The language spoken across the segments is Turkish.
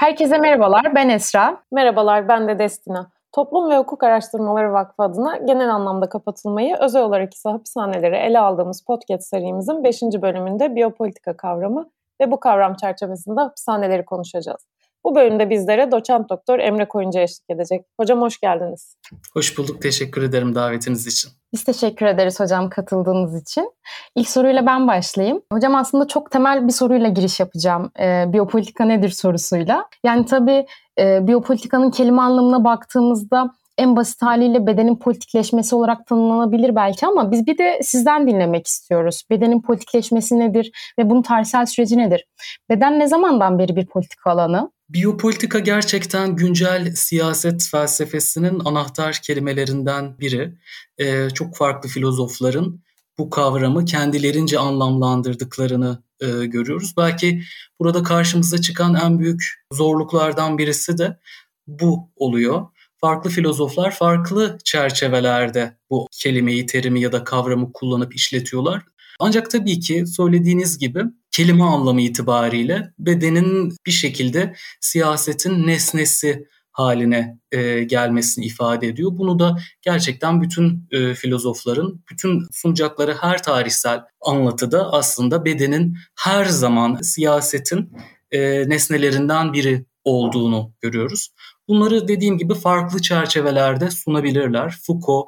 Herkese merhabalar, ben Esra. Merhabalar, ben de Destina. Toplum ve Hukuk Araştırmaları Vakfı adına genel anlamda kapatılmayı, özel olarak ise hapishaneleri ele aldığımız podcast serimizin 5. bölümünde biyopolitika kavramı ve bu kavram çerçevesinde hapishaneleri konuşacağız. Bu bölümde bizlere doçent doktor Emre Koyuncu eşlik edecek. Hocam hoş geldiniz. Hoş bulduk. Teşekkür ederim davetiniz için. Biz teşekkür ederiz hocam katıldığınız için. İlk soruyla ben başlayayım. Hocam aslında çok temel bir soruyla giriş yapacağım. E, biyopolitika nedir sorusuyla. Yani tabii e, biyopolitikanın kelime anlamına baktığımızda en basit haliyle bedenin politikleşmesi olarak tanımlanabilir belki ama biz bir de sizden dinlemek istiyoruz. Bedenin politikleşmesi nedir ve bunun tarihsel süreci nedir? Beden ne zamandan beri bir politika alanı? Biyopolitika gerçekten güncel siyaset felsefesinin anahtar kelimelerinden biri. Ee, çok farklı filozofların bu kavramı kendilerince anlamlandırdıklarını e, görüyoruz. Belki burada karşımıza çıkan en büyük zorluklardan birisi de bu oluyor. Farklı filozoflar farklı çerçevelerde bu kelimeyi, terimi ya da kavramı kullanıp işletiyorlar. Ancak tabii ki söylediğiniz gibi kelime anlamı itibariyle bedenin bir şekilde siyasetin nesnesi haline e, gelmesini ifade ediyor. Bunu da gerçekten bütün e, filozofların, bütün sunacakları her tarihsel anlatıda aslında bedenin her zaman siyasetin e, nesnelerinden biri olduğunu görüyoruz. Bunları dediğim gibi farklı çerçevelerde sunabilirler. Foucault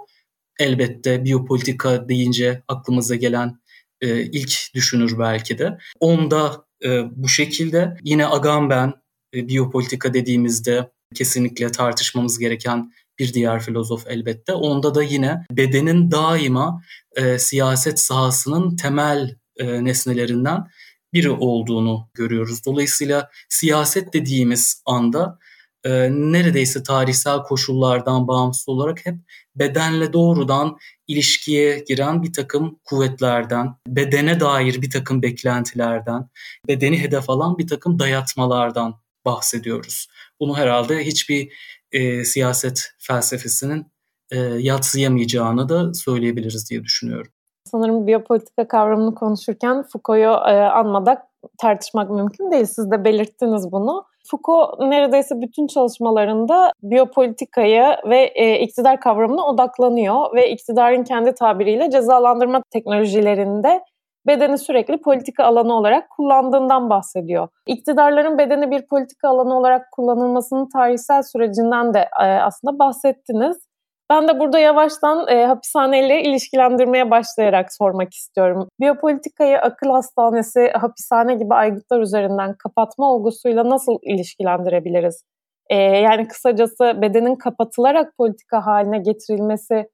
elbette biyopolitika deyince aklımıza gelen e, ilk düşünür belki de. Onda e, bu şekilde yine Agamben e, biyopolitika dediğimizde kesinlikle tartışmamız gereken bir diğer filozof elbette. Onda da yine bedenin daima e, siyaset sahasının temel e, nesnelerinden biri olduğunu görüyoruz. Dolayısıyla siyaset dediğimiz anda e, neredeyse tarihsel koşullardan bağımsız olarak hep bedenle doğrudan ilişkiye giren bir takım kuvvetlerden, bedene dair bir takım beklentilerden, bedeni hedef alan bir takım dayatmalardan bahsediyoruz. Bunu herhalde hiçbir e, siyaset felsefesinin e, yatsıyamayacağını da söyleyebiliriz diye düşünüyorum. Sanırım biyopolitika kavramını konuşurken Foucault'u e, anmadan tartışmak mümkün değil. Siz de belirttiniz bunu. Foucault neredeyse bütün çalışmalarında biyopolitikayı ve e, iktidar kavramına odaklanıyor ve iktidarın kendi tabiriyle cezalandırma teknolojilerinde bedeni sürekli politika alanı olarak kullandığından bahsediyor. İktidarların bedeni bir politika alanı olarak kullanılmasının tarihsel sürecinden de e, aslında bahsettiniz. Ben de burada yavaştan e, hapishaneyle ilişkilendirmeye başlayarak sormak istiyorum. Biyopolitikayı akıl hastanesi, hapishane gibi aygıtlar üzerinden kapatma olgusuyla nasıl ilişkilendirebiliriz? E, yani kısacası bedenin kapatılarak politika haline getirilmesi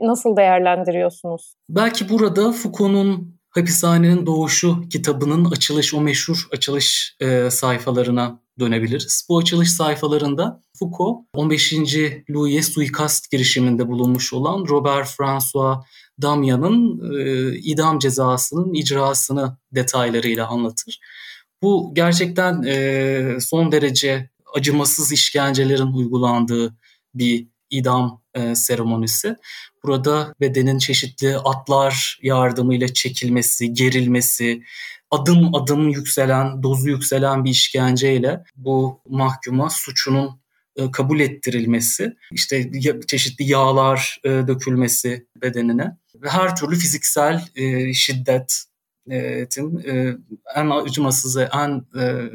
nasıl değerlendiriyorsunuz? Belki burada Foucault'un Hapishanenin Doğuşu kitabının açılış, o meşhur açılış e, sayfalarına dönebiliriz. Bu açılış sayfalarında Foucault 15. Louis'e suikast girişiminde bulunmuş olan Robert François Damien'in e, idam cezasının icrasını detaylarıyla anlatır. Bu gerçekten e, son derece acımasız işkencelerin uygulandığı bir idam e, seremonisi. Burada bedenin çeşitli atlar yardımıyla çekilmesi, gerilmesi, adım adım yükselen, dozu yükselen bir işkenceyle bu mahkuma suçunun e, kabul ettirilmesi, işte çeşitli yağlar e, dökülmesi bedenine ve her türlü fiziksel e, şiddet en acımasız ve en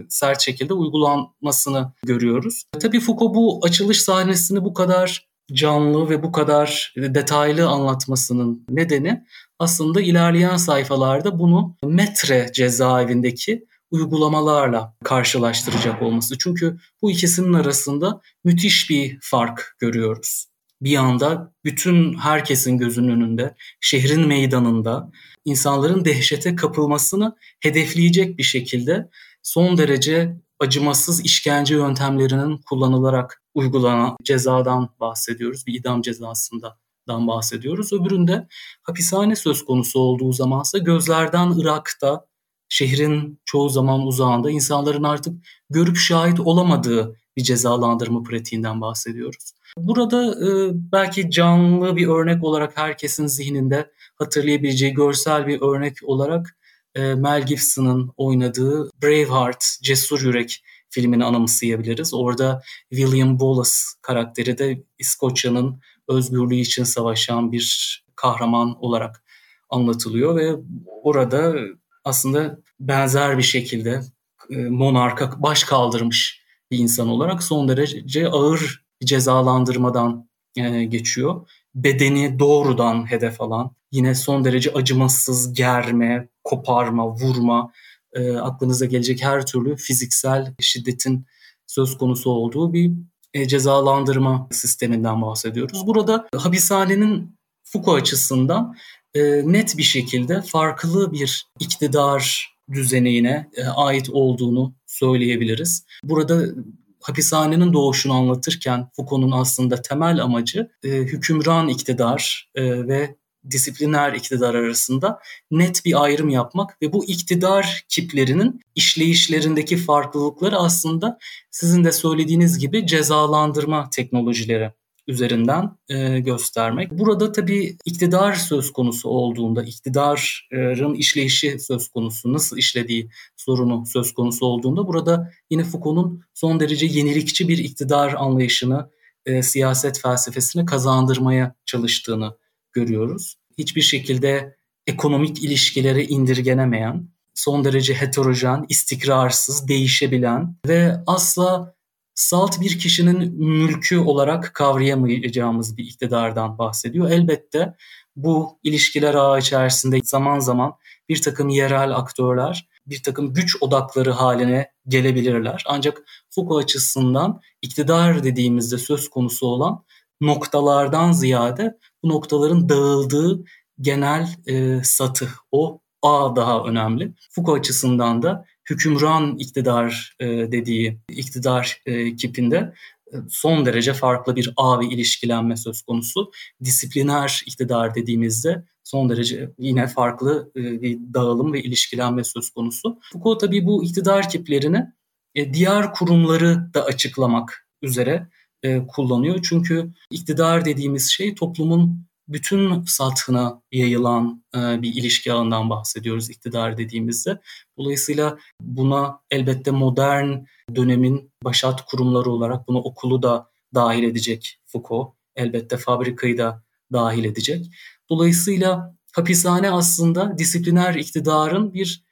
sert şekilde uygulanmasını görüyoruz. Tabii Foucault bu açılış sahnesini bu kadar canlı ve bu kadar detaylı anlatmasının nedeni aslında ilerleyen sayfalarda bunu metre cezaevindeki uygulamalarla karşılaştıracak olması. Çünkü bu ikisinin arasında müthiş bir fark görüyoruz. Bir anda bütün herkesin gözünün önünde, şehrin meydanında insanların dehşete kapılmasını hedefleyecek bir şekilde son derece acımasız işkence yöntemlerinin kullanılarak uygulanan cezadan bahsediyoruz. Bir idam cezasında bahsediyoruz. Öbüründe hapishane söz konusu olduğu zamansa gözlerden Irak'ta, şehrin çoğu zaman uzağında insanların artık görüp şahit olamadığı bir cezalandırma pratiğinden bahsediyoruz. Burada e, belki canlı bir örnek olarak herkesin zihninde hatırlayabileceği görsel bir örnek olarak e, Mel Gibson'ın oynadığı Braveheart, Cesur Yürek filmini anımsayabiliriz. Orada William Wallace karakteri de İskoçya'nın özgürlüğü için savaşan bir kahraman olarak anlatılıyor ve orada aslında benzer bir şekilde e, monarka baş kaldırmış bir insan olarak son derece ağır cezalandırmadan e, geçiyor. Bedeni doğrudan hedef alan, yine son derece acımasız germe, koparma, vurma, e, aklınıza gelecek her türlü fiziksel şiddetin söz konusu olduğu bir e, cezalandırma sisteminden bahsediyoruz. Burada hapishanenin Foucault açısından e, net bir şekilde farklı bir iktidar düzenine e, ait olduğunu söyleyebiliriz. Burada hapishanenin doğuşunu anlatırken Foucault'un aslında temel amacı e, hükümran iktidar e, ve disipliner iktidar arasında net bir ayrım yapmak ve bu iktidar kiplerinin işleyişlerindeki farklılıkları aslında sizin de söylediğiniz gibi cezalandırma teknolojileri üzerinden e, göstermek. Burada tabii iktidar söz konusu olduğunda, iktidarın işleyişi söz konusu, nasıl işlediği sorunu söz konusu olduğunda burada yine Foucault'un son derece yenilikçi bir iktidar anlayışını, e, siyaset felsefesini kazandırmaya çalıştığını görüyoruz. Hiçbir şekilde ekonomik ilişkileri indirgenemeyen, son derece heterojen, istikrarsız, değişebilen ve asla salt bir kişinin mülkü olarak kavrayamayacağımız bir iktidardan bahsediyor. Elbette bu ilişkiler ağı içerisinde zaman zaman bir takım yerel aktörler, bir takım güç odakları haline gelebilirler. Ancak Foucault açısından iktidar dediğimizde söz konusu olan noktalardan ziyade bu noktaların dağıldığı genel e, satı, o ağ daha önemli. Foucault açısından da hükümran iktidar e, dediği iktidar e, kipinde e, son derece farklı bir ağ ve ilişkilenme söz konusu. Disipliner iktidar dediğimizde son derece yine farklı e, bir dağılım ve ilişkilenme söz konusu. Foucault tabii bu iktidar kiplerini e, diğer kurumları da açıklamak üzere e, kullanıyor. Çünkü iktidar dediğimiz şey toplumun bütün sathına yayılan e, bir ilişki ağından bahsediyoruz iktidar dediğimizde. Dolayısıyla buna elbette modern dönemin başat kurumları olarak bunu okulu da dahil edecek Foucault. Elbette fabrikayı da dahil edecek. Dolayısıyla hapishane aslında disipliner iktidarın bir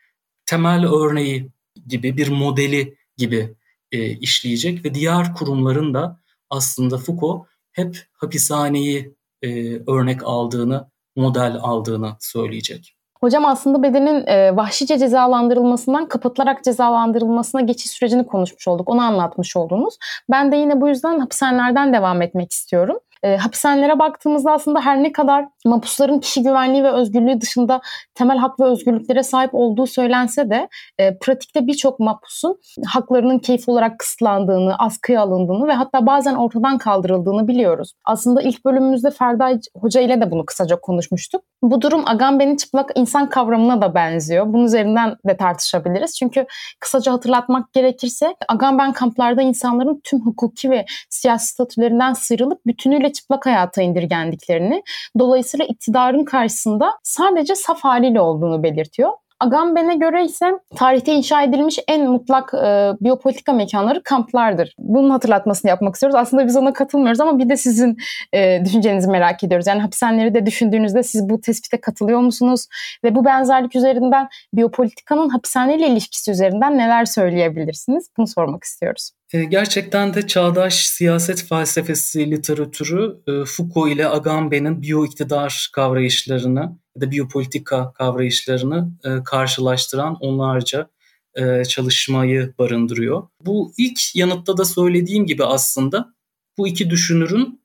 temel örneği gibi, bir modeli gibi e, işleyecek ve diğer kurumların da aslında Foucault hep hapishaneyi e, örnek aldığını, model aldığını söyleyecek. Hocam aslında bedenin e, vahşice cezalandırılmasından kapatılarak cezalandırılmasına geçiş sürecini konuşmuş olduk. Onu anlatmış oldunuz. Ben de yine bu yüzden hapishanelerden devam etmek istiyorum. E, hapishanelere baktığımızda aslında her ne kadar mapusların kişi güvenliği ve özgürlüğü dışında temel hak ve özgürlüklere sahip olduğu söylense de e, pratikte birçok mapusun haklarının keyif olarak kısıtlandığını, askıya alındığını ve hatta bazen ortadan kaldırıldığını biliyoruz. Aslında ilk bölümümüzde Ferda Hoca ile de bunu kısaca konuşmuştuk. Bu durum Agamben'in çıplak insan kavramına da benziyor. Bunun üzerinden de tartışabiliriz. Çünkü kısaca hatırlatmak gerekirse Agamben kamplarda insanların tüm hukuki ve siyasi statülerinden sıyrılıp bütünüyle çıplak hayata indirgendiklerini, dolayısıyla iktidarın karşısında sadece saf haliyle olduğunu belirtiyor. Agamben'e göre ise tarihte inşa edilmiş en mutlak e, biyopolitika mekanları kamplardır. Bunun hatırlatmasını yapmak istiyoruz. Aslında biz ona katılmıyoruz ama bir de sizin e, düşüncenizi merak ediyoruz. Yani hapishaneleri de düşündüğünüzde siz bu tespite katılıyor musunuz? Ve bu benzerlik üzerinden biyopolitikanın hapishaneyle ilişkisi üzerinden neler söyleyebilirsiniz? Bunu sormak istiyoruz. E, gerçekten de çağdaş siyaset felsefesi literatürü e, Foucault ile Agamben'in biyo iktidar kavrayışlarını ya da biyopolitika kavrayışlarını e, karşılaştıran onlarca çalışmayı barındırıyor. Bu ilk yanıtta da söylediğim gibi aslında bu iki düşünürün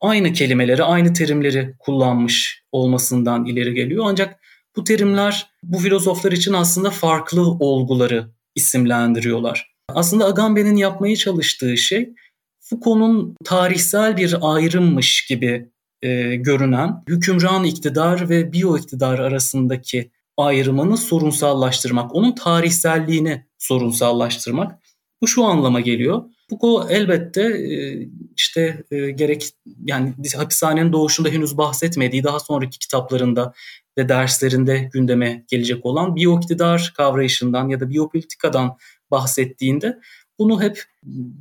aynı kelimeleri, aynı terimleri kullanmış olmasından ileri geliyor. Ancak bu terimler bu filozoflar için aslında farklı olguları isimlendiriyorlar. Aslında Agamben'in yapmaya çalıştığı şey Foucault'un tarihsel bir ayrımmış gibi e, görünen hükümran iktidar ve biyo arasındaki ayrımını sorunsallaştırmak, onun tarihselliğini sorunsallaştırmak. Bu şu anlama geliyor. Foucault elbette e, işte e, gerek yani hapishanenin doğuşunda henüz bahsetmediği daha sonraki kitaplarında ve derslerinde gündeme gelecek olan biyo iktidar kavrayışından ya da biyopolitikadan bahsettiğinde bunu hep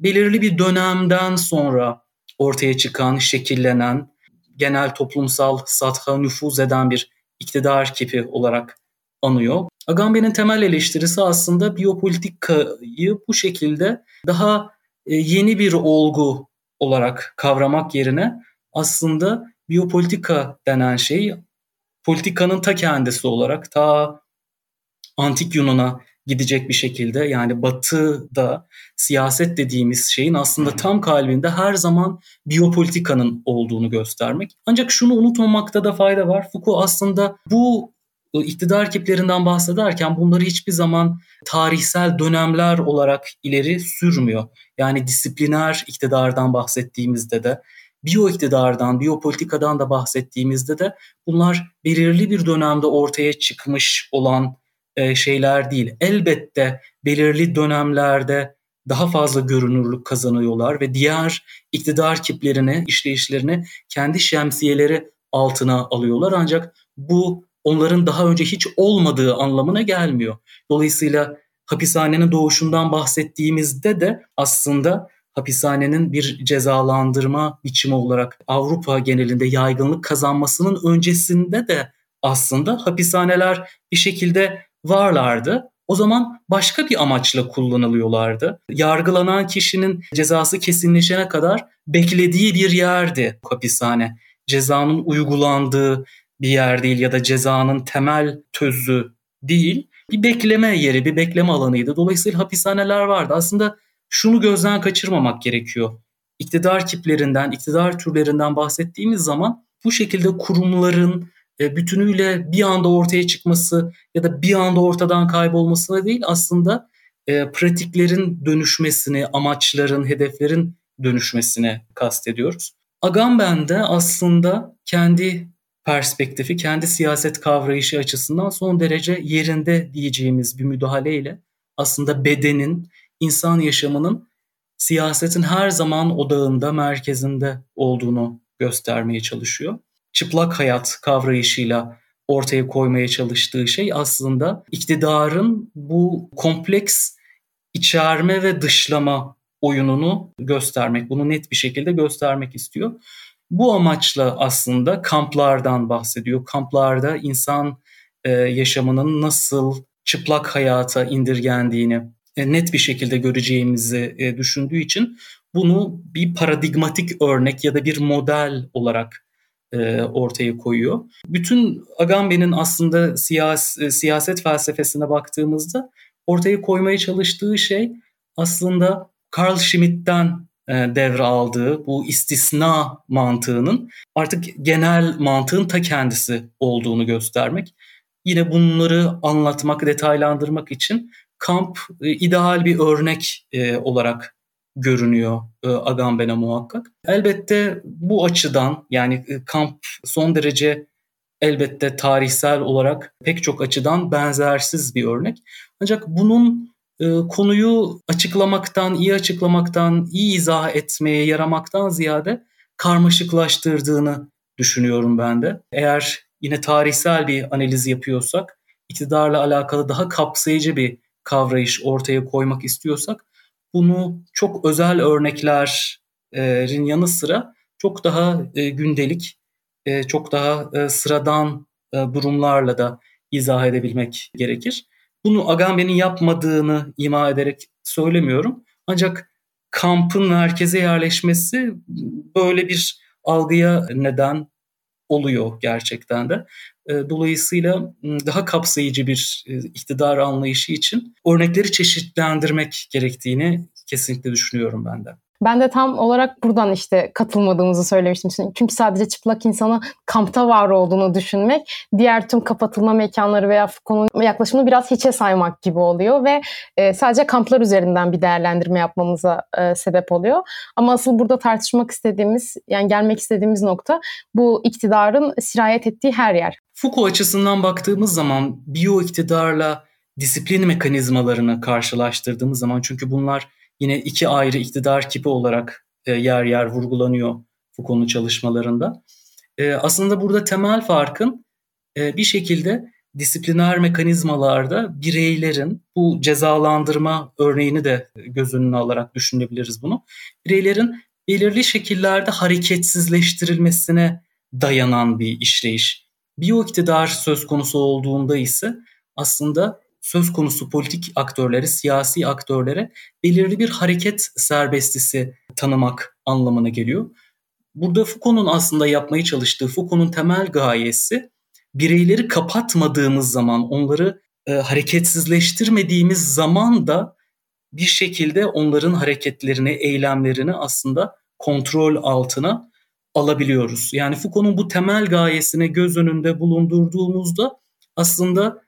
belirli bir dönemden sonra ortaya çıkan, şekillenen, genel toplumsal satha nüfuz eden bir iktidar kipi olarak anıyor. Agamben'in temel eleştirisi aslında biyopolitikayı bu şekilde daha e, yeni bir olgu olarak kavramak yerine aslında biyopolitika denen şey politikanın ta kendisi olarak ta antik Yunan'a gidecek bir şekilde yani batıda siyaset dediğimiz şeyin aslında tam kalbinde her zaman biyopolitikanın olduğunu göstermek. Ancak şunu unutmamakta da fayda var. Foucault aslında bu iktidar ekiplerinden bahsederken bunları hiçbir zaman tarihsel dönemler olarak ileri sürmüyor. Yani disipliner iktidardan bahsettiğimizde de biyo iktidardan, biyopolitikadan da bahsettiğimizde de bunlar belirli bir dönemde ortaya çıkmış olan e, şeyler değil. Elbette belirli dönemlerde daha fazla görünürlük kazanıyorlar ve diğer iktidar kiplerini, işleyişlerini kendi şemsiyeleri altına alıyorlar. Ancak bu onların daha önce hiç olmadığı anlamına gelmiyor. Dolayısıyla hapishanenin doğuşundan bahsettiğimizde de aslında hapishanenin bir cezalandırma biçimi olarak Avrupa genelinde yaygınlık kazanmasının öncesinde de aslında hapishaneler bir şekilde varlardı. O zaman başka bir amaçla kullanılıyorlardı. Yargılanan kişinin cezası kesinleşene kadar beklediği bir yerdi hapishane. Cezanın uygulandığı bir yer değil ya da cezanın temel tözü değil. Bir bekleme yeri, bir bekleme alanıydı. Dolayısıyla hapishaneler vardı. Aslında şunu gözden kaçırmamak gerekiyor. İktidar kiplerinden, iktidar türlerinden bahsettiğimiz zaman bu şekilde kurumların bütünüyle bir anda ortaya çıkması ya da bir anda ortadan kaybolmasına değil aslında e, pratiklerin dönüşmesini, amaçların, hedeflerin dönüşmesine kastediyoruz. Agamben de aslında kendi perspektifi, kendi siyaset kavrayışı açısından son derece yerinde diyeceğimiz bir müdahaleyle aslında bedenin, insan yaşamının siyasetin her zaman odağında, merkezinde olduğunu göstermeye çalışıyor çıplak hayat kavrayışıyla ortaya koymaya çalıştığı şey aslında iktidarın bu kompleks içerme ve dışlama oyununu göstermek. Bunu net bir şekilde göstermek istiyor. Bu amaçla aslında kamplardan bahsediyor. Kamplarda insan e, yaşamının nasıl çıplak hayata indirgendiğini e, net bir şekilde göreceğimizi e, düşündüğü için bunu bir paradigmatik örnek ya da bir model olarak e, ortaya koyuyor. Bütün Agamben'in aslında siyas, e, siyaset felsefesine baktığımızda ortaya koymaya çalıştığı şey aslında Carl Schmitt'ten e, devre aldığı bu istisna mantığının artık genel mantığın ta kendisi olduğunu göstermek. Yine bunları anlatmak, detaylandırmak için kamp ideal bir örnek olarak görünüyor e, Agamben'e muhakkak. Elbette bu açıdan yani e, kamp son derece elbette tarihsel olarak pek çok açıdan benzersiz bir örnek. Ancak bunun e, konuyu açıklamaktan, iyi açıklamaktan, iyi izah etmeye yaramaktan ziyade karmaşıklaştırdığını düşünüyorum ben de. Eğer yine tarihsel bir analiz yapıyorsak, iktidarla alakalı daha kapsayıcı bir kavrayış ortaya koymak istiyorsak bunu çok özel örneklerin yanı sıra çok daha e, gündelik, e, çok daha e, sıradan durumlarla da izah edebilmek gerekir. Bunu Agamben'in yapmadığını ima ederek söylemiyorum. Ancak kampın merkeze yerleşmesi böyle bir algıya neden oluyor gerçekten de. Dolayısıyla daha kapsayıcı bir iktidar anlayışı için örnekleri çeşitlendirmek gerektiğini kesinlikle düşünüyorum ben de. Ben de tam olarak buradan işte katılmadığımızı söylemiştim. Çünkü sadece çıplak insanı kampta var olduğunu düşünmek, diğer tüm kapatılma mekanları veya Foucault'un yaklaşımını biraz hiçe saymak gibi oluyor ve e, sadece kamplar üzerinden bir değerlendirme yapmamıza e, sebep oluyor. Ama asıl burada tartışmak istediğimiz, yani gelmek istediğimiz nokta bu iktidarın sirayet ettiği her yer. Foucault açısından baktığımız zaman biyo iktidarla disiplin mekanizmalarını karşılaştırdığımız zaman çünkü bunlar yine iki ayrı iktidar kipi olarak e, yer yer vurgulanıyor Foucault'un çalışmalarında. E, aslında burada temel farkın e, bir şekilde disipliner mekanizmalarda bireylerin bu cezalandırma örneğini de göz önüne alarak düşünebiliriz bunu. Bireylerin belirli şekillerde hareketsizleştirilmesine dayanan bir işleyiş. Biyo iktidar söz konusu olduğunda ise aslında söz konusu politik aktörleri, siyasi aktörlere belirli bir hareket serbestisi tanımak anlamına geliyor. Burada Foucault'un aslında yapmaya çalıştığı, Foucault'un temel gayesi bireyleri kapatmadığımız zaman, onları e, hareketsizleştirmediğimiz zaman da bir şekilde onların hareketlerini, eylemlerini aslında kontrol altına alabiliyoruz. Yani Foucault'un bu temel gayesine göz önünde bulundurduğumuzda aslında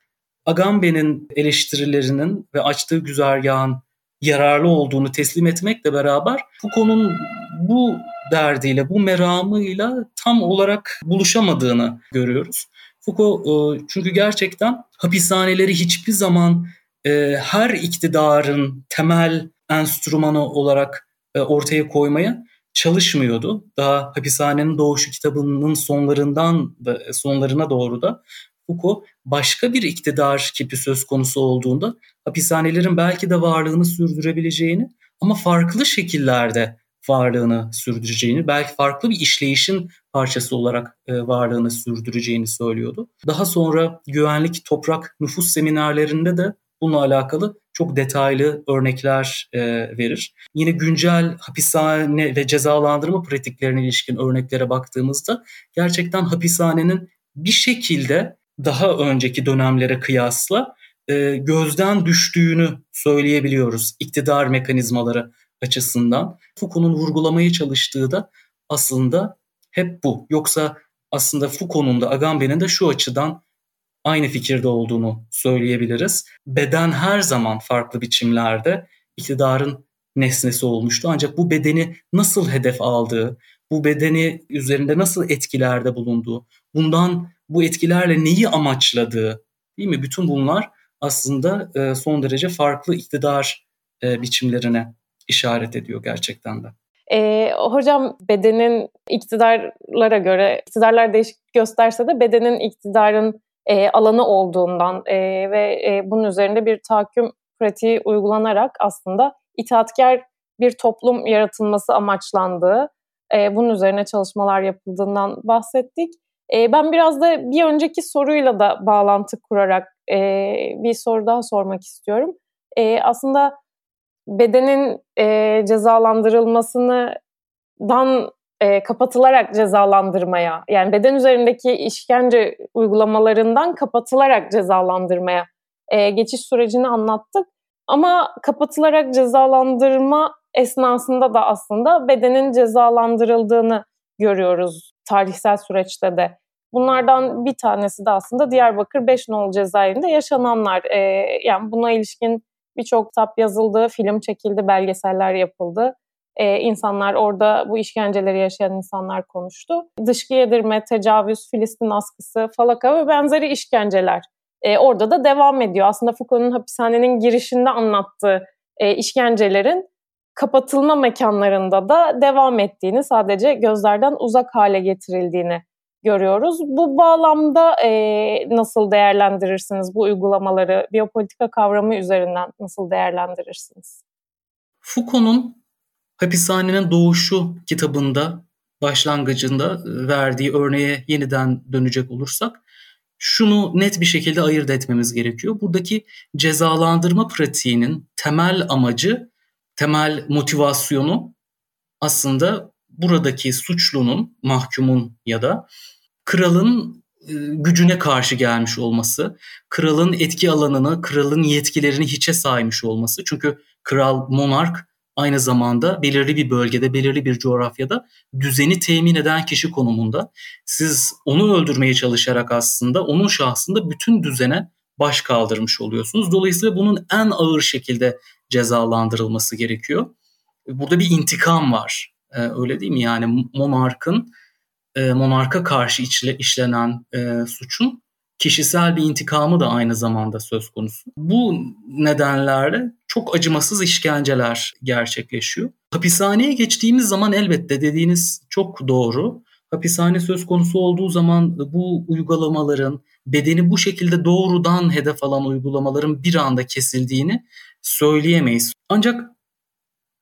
Agamben'in eleştirilerinin ve açtığı güzergahın yararlı olduğunu teslim etmekle beraber Foucault'un bu derdiyle, bu meramıyla tam olarak buluşamadığını görüyoruz. Foucault e, çünkü gerçekten hapishaneleri hiçbir zaman e, her iktidarın temel enstrümanı olarak e, ortaya koymaya çalışmıyordu. Daha hapishanenin doğuşu kitabının sonlarından da, sonlarına doğru da Foucault başka bir iktidar kipi söz konusu olduğunda hapishanelerin belki de varlığını sürdürebileceğini ama farklı şekillerde varlığını sürdüreceğini, belki farklı bir işleyişin parçası olarak e, varlığını sürdüreceğini söylüyordu. Daha sonra güvenlik, toprak, nüfus seminerlerinde de bununla alakalı çok detaylı örnekler e, verir. Yine güncel hapishane ve cezalandırma pratiklerine ilişkin örneklere baktığımızda gerçekten hapishanenin bir şekilde daha önceki dönemlere kıyasla e, gözden düştüğünü söyleyebiliyoruz iktidar mekanizmaları açısından. Foucault'un vurgulamaya çalıştığı da aslında hep bu. Yoksa aslında Foucault'un da Agamben'in de şu açıdan aynı fikirde olduğunu söyleyebiliriz. Beden her zaman farklı biçimlerde iktidarın nesnesi olmuştu. Ancak bu bedeni nasıl hedef aldığı, bu bedeni üzerinde nasıl etkilerde bulunduğu, bundan bu etkilerle neyi amaçladığı, değil mi? Bütün bunlar aslında e, son derece farklı iktidar e, biçimlerine işaret ediyor gerçekten de. E, hocam bedenin iktidarlara göre, iktidarlar değişik gösterse de bedenin iktidarın e, alanı olduğundan e, ve e, bunun üzerinde bir tahakküm pratiği uygulanarak aslında itaatkar bir toplum yaratılması amaçlandığı, e, bunun üzerine çalışmalar yapıldığından bahsettik. E, ben biraz da bir önceki soruyla da bağlantı kurarak e, bir soru daha sormak istiyorum. E, aslında bedenin e, cezalandırılmasını dan e, kapatılarak cezalandırmaya yani beden üzerindeki işkence uygulamalarından kapatılarak cezalandırmaya e, geçiş sürecini anlattık. Ama kapatılarak cezalandırma esnasında da aslında bedenin cezalandırıldığını görüyoruz tarihsel süreçte de. Bunlardan bir tanesi de aslında Diyarbakır Beşnol cezaevinde yaşananlar. E, yani buna ilişkin birçok kitap yazıldı, film çekildi, belgeseller yapıldı. Ee, insanlar orada bu işkenceleri yaşayan insanlar konuştu. Dışkı yedirme, tecavüz, Filistin askısı, falaka ve benzeri işkenceler e, orada da devam ediyor. Aslında Foucault'un hapishanenin girişinde anlattığı e, işkencelerin kapatılma mekanlarında da devam ettiğini, sadece gözlerden uzak hale getirildiğini görüyoruz. Bu bağlamda e, nasıl değerlendirirsiniz bu uygulamaları? Biyopolitika kavramı üzerinden nasıl değerlendirirsiniz? Foucault'un Hapishanenin Doğuşu kitabında başlangıcında verdiği örneğe yeniden dönecek olursak şunu net bir şekilde ayırt etmemiz gerekiyor. Buradaki cezalandırma pratiğinin temel amacı, temel motivasyonu aslında buradaki suçlunun, mahkumun ya da kralın e, gücüne karşı gelmiş olması, kralın etki alanını, kralın yetkilerini hiçe saymış olması. Çünkü kral, monark aynı zamanda belirli bir bölgede, belirli bir coğrafyada düzeni temin eden kişi konumunda. Siz onu öldürmeye çalışarak aslında onun şahsında bütün düzene baş kaldırmış oluyorsunuz. Dolayısıyla bunun en ağır şekilde cezalandırılması gerekiyor. Burada bir intikam var. Ee, öyle değil mi? Yani monarkın e, monarka karşı içle, işlenen e, suçun kişisel bir intikamı da aynı zamanda söz konusu. Bu nedenlerle çok acımasız işkenceler gerçekleşiyor. Hapishaneye geçtiğimiz zaman elbette dediğiniz çok doğru. hapishane söz konusu olduğu zaman bu uygulamaların bedeni bu şekilde doğrudan hedef alan uygulamaların bir anda kesildiğini söyleyemeyiz. Ancak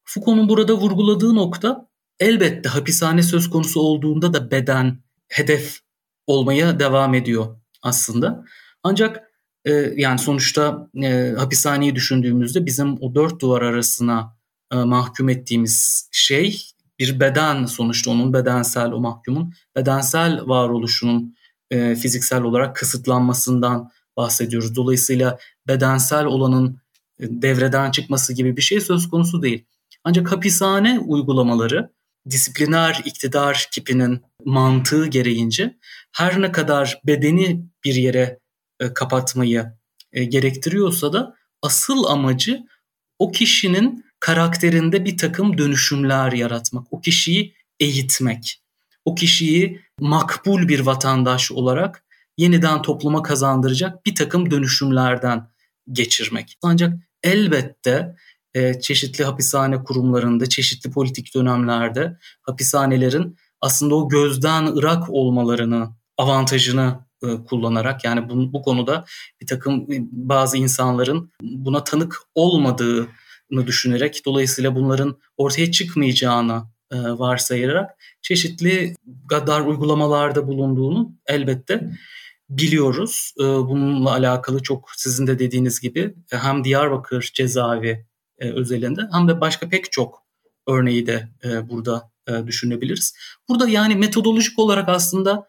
Foucault'un burada vurguladığı nokta elbette hapishane söz konusu olduğunda da beden hedef olmaya devam ediyor aslında. Ancak e, yani sonuçta e, hapishaneyi düşündüğümüzde bizim o dört duvar arasına e, mahkum ettiğimiz şey bir beden sonuçta onun bedensel o mahkumun bedensel varoluşunun e, fiziksel olarak kısıtlanmasından bahsediyoruz. Dolayısıyla bedensel olanın devreden çıkması gibi bir şey söz konusu değil. Ancak hapishane uygulamaları disipliner iktidar kipinin mantığı gereğince her ne kadar bedeni bir yere e, kapatmayı e, gerektiriyorsa da asıl amacı o kişinin karakterinde bir takım dönüşümler yaratmak, o kişiyi eğitmek, o kişiyi makbul bir vatandaş olarak yeniden topluma kazandıracak bir takım dönüşümlerden geçirmek. Ancak elbette e, çeşitli hapishane kurumlarında, çeşitli politik dönemlerde hapishanelerin aslında o gözden ırak olmalarını, avantajını e, kullanarak yani bu, bu konuda bir takım e, bazı insanların buna tanık olmadığını düşünerek dolayısıyla bunların ortaya çıkmayacağını e, varsayarak çeşitli gadar uygulamalarda bulunduğunu elbette biliyoruz. E, bununla alakalı çok sizin de dediğiniz gibi e, hem Diyarbakır cezaevi e, özelinde hem de başka pek çok örneği de e, burada düşünebiliriz. Burada yani metodolojik olarak aslında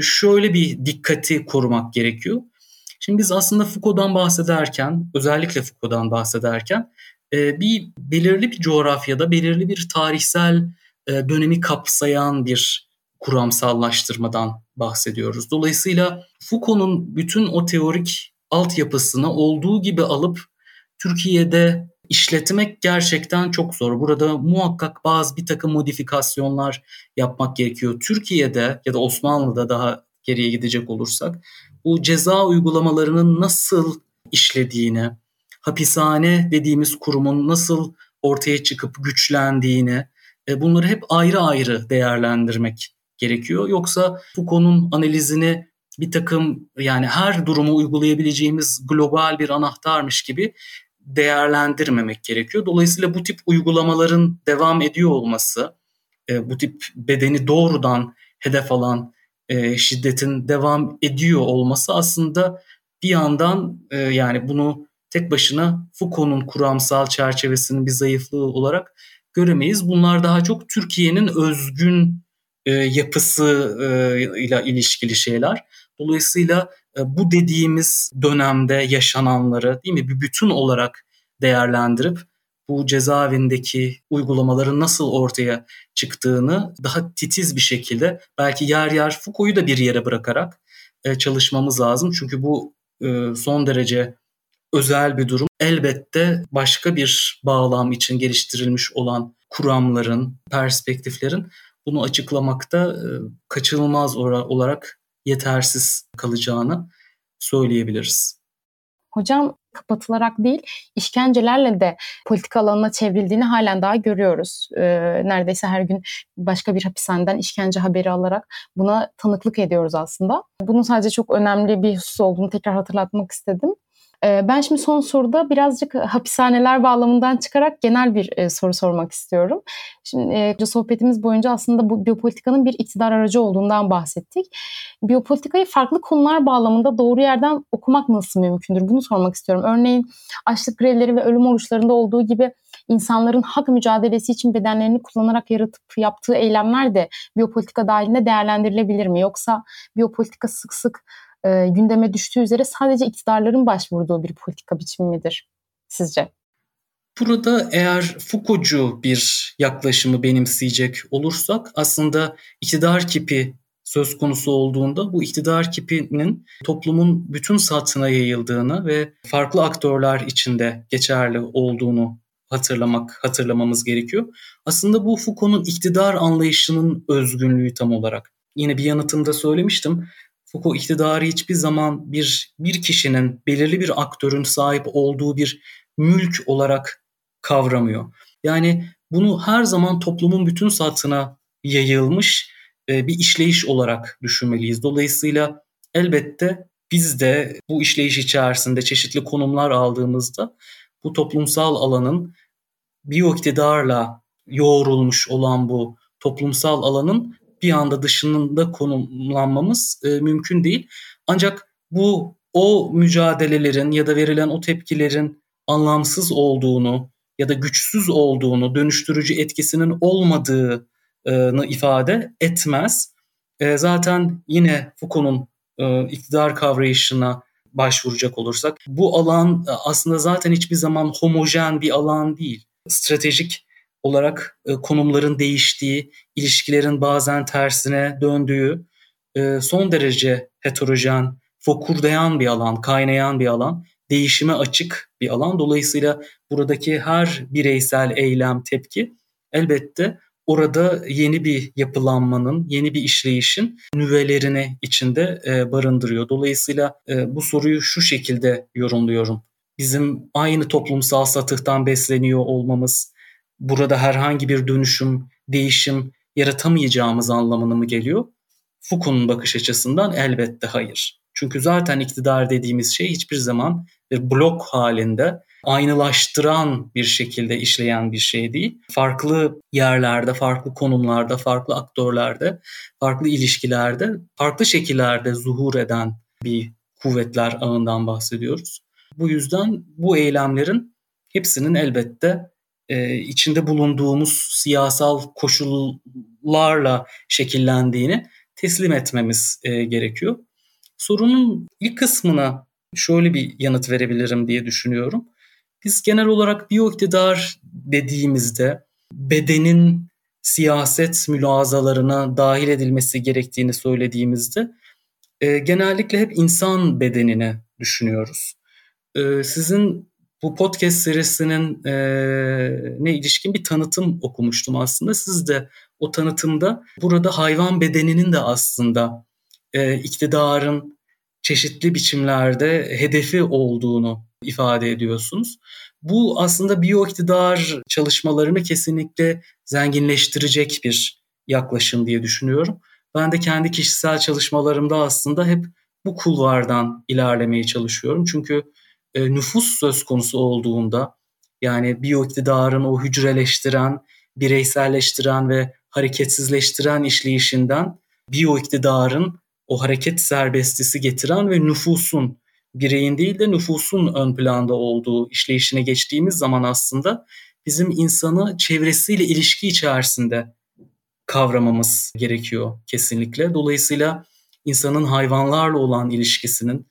şöyle bir dikkati korumak gerekiyor. Şimdi biz aslında Foucault'dan bahsederken, özellikle Foucault'dan bahsederken bir belirli bir coğrafyada, belirli bir tarihsel dönemi kapsayan bir kuramsallaştırmadan bahsediyoruz. Dolayısıyla Foucault'un bütün o teorik altyapısını olduğu gibi alıp Türkiye'de işletmek gerçekten çok zor. Burada muhakkak bazı bir takım modifikasyonlar yapmak gerekiyor. Türkiye'de ya da Osmanlı'da daha geriye gidecek olursak bu ceza uygulamalarının nasıl işlediğini, hapishane dediğimiz kurumun nasıl ortaya çıkıp güçlendiğini e, bunları hep ayrı ayrı değerlendirmek gerekiyor. Yoksa Foucault'un analizini bir takım yani her durumu uygulayabileceğimiz global bir anahtarmış gibi değerlendirmemek gerekiyor. Dolayısıyla bu tip uygulamaların devam ediyor olması, e, bu tip bedeni doğrudan hedef alan e, şiddetin devam ediyor olması aslında bir yandan e, yani bunu tek başına Foucault'un kuramsal çerçevesinin bir zayıflığı olarak göremeyiz. Bunlar daha çok Türkiye'nin özgün yapısı ile ilişkili şeyler. Dolayısıyla e, bu dediğimiz dönemde yaşananları değil mi bir bütün olarak değerlendirip bu cezaevindeki uygulamaların nasıl ortaya çıktığını daha titiz bir şekilde belki yer yer Foucault'u da bir yere bırakarak e, çalışmamız lazım. Çünkü bu e, son derece özel bir durum. Elbette başka bir bağlam için geliştirilmiş olan kuramların, perspektiflerin bunu açıklamakta kaçınılmaz olarak yetersiz kalacağını söyleyebiliriz. Hocam kapatılarak değil, işkencelerle de politika alanına çevrildiğini halen daha görüyoruz. Ee, neredeyse her gün başka bir hapishaneden işkence haberi alarak buna tanıklık ediyoruz aslında. Bunun sadece çok önemli bir husus olduğunu tekrar hatırlatmak istedim. Ben şimdi son soruda birazcık hapishaneler bağlamından çıkarak genel bir soru sormak istiyorum. Şimdi sohbetimiz boyunca aslında bu biyopolitikanın bir iktidar aracı olduğundan bahsettik. Biyopolitikayı farklı konular bağlamında doğru yerden okumak nasıl mümkündür? Bunu sormak istiyorum. Örneğin açlık grevleri ve ölüm oruçlarında olduğu gibi insanların hak mücadelesi için bedenlerini kullanarak yaratıp yaptığı eylemler de biyopolitika dahilinde değerlendirilebilir mi? Yoksa biyopolitika sık sık e, gündeme düştüğü üzere sadece iktidarların başvurduğu bir politika biçimi midir sizce? Burada eğer Foucault'cu bir yaklaşımı benimseyecek olursak aslında iktidar kipi söz konusu olduğunda bu iktidar kipinin toplumun bütün satına yayıldığını ve farklı aktörler içinde geçerli olduğunu hatırlamak, hatırlamamız gerekiyor. Aslında bu Foucault'un iktidar anlayışının özgünlüğü tam olarak. Yine bir yanıtımda söylemiştim. Foucault iktidarı hiçbir zaman bir bir kişinin belirli bir aktörün sahip olduğu bir mülk olarak kavramıyor. Yani bunu her zaman toplumun bütün satına yayılmış e, bir işleyiş olarak düşünmeliyiz. Dolayısıyla elbette biz de bu işleyiş içerisinde çeşitli konumlar aldığımızda bu toplumsal alanın biyo iktidarla yoğrulmuş olan bu toplumsal alanın bir anda dışında konumlanmamız e, mümkün değil. Ancak bu o mücadelelerin ya da verilen o tepkilerin anlamsız olduğunu ya da güçsüz olduğunu, dönüştürücü etkisinin olmadığını ifade etmez. E, zaten yine Foucault'un e, iktidar kavrayışına başvuracak olursak bu alan e, aslında zaten hiçbir zaman homojen bir alan değil. Stratejik olarak konumların değiştiği, ilişkilerin bazen tersine döndüğü, son derece heterojen, fokurdayan bir alan, kaynayan bir alan değişime açık bir alan. Dolayısıyla buradaki her bireysel eylem, tepki elbette orada yeni bir yapılanmanın, yeni bir işleyişin nüvelerini içinde e, barındırıyor. Dolayısıyla e, bu soruyu şu şekilde yorumluyorum. Bizim aynı toplumsal satıhtan besleniyor olmamız burada herhangi bir dönüşüm, değişim yaratamayacağımız anlamına mı geliyor? Foucault'un bakış açısından elbette hayır. Çünkü zaten iktidar dediğimiz şey hiçbir zaman bir blok halinde aynılaştıran bir şekilde işleyen bir şey değil. Farklı yerlerde, farklı konumlarda, farklı aktörlerde, farklı ilişkilerde, farklı şekillerde zuhur eden bir kuvvetler ağından bahsediyoruz. Bu yüzden bu eylemlerin hepsinin elbette e, içinde bulunduğumuz siyasal koşullarla şekillendiğini teslim etmemiz e, gerekiyor. Sorunun ilk kısmına şöyle bir yanıt verebilirim diye düşünüyorum. Biz genel olarak biyoiktidar dediğimizde bedenin siyaset mülazalarına dahil edilmesi gerektiğini söylediğimizde e, genellikle hep insan bedenini düşünüyoruz. E, sizin bu podcast serisinin e, ne ilişkin bir tanıtım okumuştum aslında. Siz de o tanıtımda burada hayvan bedeninin de aslında e, iktidarın çeşitli biçimlerde hedefi olduğunu ifade ediyorsunuz. Bu aslında biyo iktidar çalışmalarını kesinlikle zenginleştirecek bir yaklaşım diye düşünüyorum. Ben de kendi kişisel çalışmalarımda aslında hep bu kulvardan ilerlemeye çalışıyorum. Çünkü e, nüfus söz konusu olduğunda yani biyo o hücreleştiren, bireyselleştiren ve hareketsizleştiren işleyişinden biyo iktidarın o hareket serbestisi getiren ve nüfusun bireyin değil de nüfusun ön planda olduğu işleyişine geçtiğimiz zaman aslında bizim insanı çevresiyle ilişki içerisinde kavramamız gerekiyor kesinlikle. Dolayısıyla insanın hayvanlarla olan ilişkisinin,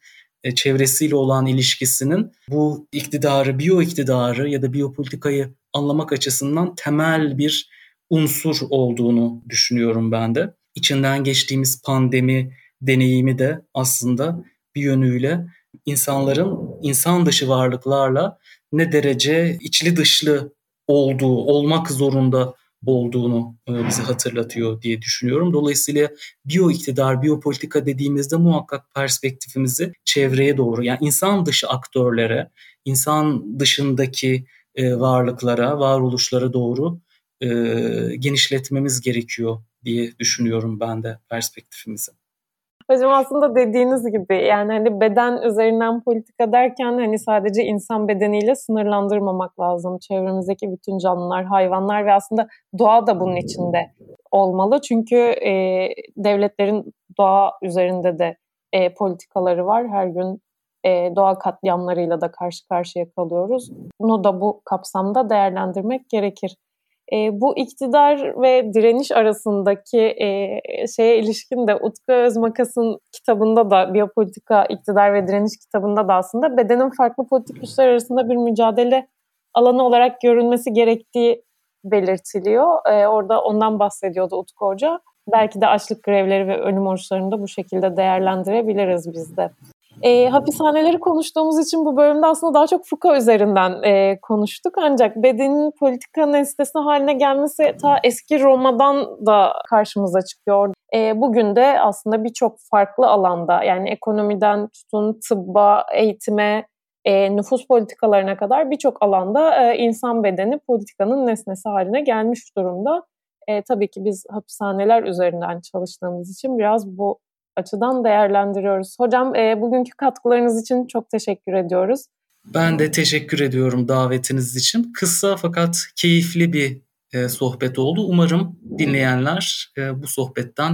e, çevresiyle olan ilişkisinin bu iktidarı, biyo iktidarı ya da biyopolitikayı anlamak açısından temel bir unsur olduğunu düşünüyorum ben de. İçinden geçtiğimiz pandemi deneyimi de aslında bir yönüyle insanların insan dışı varlıklarla ne derece içli dışlı olduğu, olmak zorunda olduğunu e, bize hatırlatıyor diye düşünüyorum. Dolayısıyla biyo iktidar, biyopolitika dediğimizde muhakkak perspektifimizi çevreye doğru yani insan dışı aktörlere, insan dışındaki e, varlıklara, varoluşlara doğru e, genişletmemiz gerekiyor diye düşünüyorum ben de perspektifimizi. Hocam aslında dediğiniz gibi yani hani beden üzerinden politika derken hani sadece insan bedeniyle sınırlandırmamak lazım. Çevremizdeki bütün canlılar, hayvanlar ve aslında doğa da bunun içinde olmalı. Çünkü e, devletlerin doğa üzerinde de e, politikaları var. Her gün e, doğa katliamlarıyla da karşı karşıya kalıyoruz. Bunu da bu kapsamda değerlendirmek gerekir e, bu iktidar ve direniş arasındaki e, şeye ilişkin de Utku Özmakas'ın kitabında da Biyopolitika, iktidar ve Direniş kitabında da aslında bedenin farklı politik güçler arasında bir mücadele alanı olarak görülmesi gerektiği belirtiliyor. E, orada ondan bahsediyordu Utku Hoca. Belki de açlık grevleri ve ölüm oruçlarını da bu şekilde değerlendirebiliriz biz de. E, hapishaneleri konuştuğumuz için bu bölümde aslında daha çok Foucault üzerinden e, konuştuk. Ancak bedenin politika nesnesi haline gelmesi ta eski Roma'dan da karşımıza çıkıyor. E, bugün de aslında birçok farklı alanda yani ekonomiden tutun tıbba, eğitime, e, nüfus politikalarına kadar birçok alanda e, insan bedeni politikanın nesnesi haline gelmiş durumda. E, tabii ki biz hapishaneler üzerinden çalıştığımız için biraz bu açıdan değerlendiriyoruz. Hocam e, bugünkü katkılarınız için çok teşekkür ediyoruz. Ben de teşekkür ediyorum davetiniz için. Kısa fakat keyifli bir e, sohbet oldu. Umarım dinleyenler e, bu sohbetten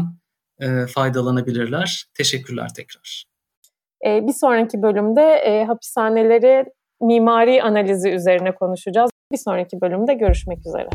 e, faydalanabilirler. Teşekkürler tekrar. E, bir sonraki bölümde e, hapishaneleri mimari analizi üzerine konuşacağız. Bir sonraki bölümde görüşmek üzere.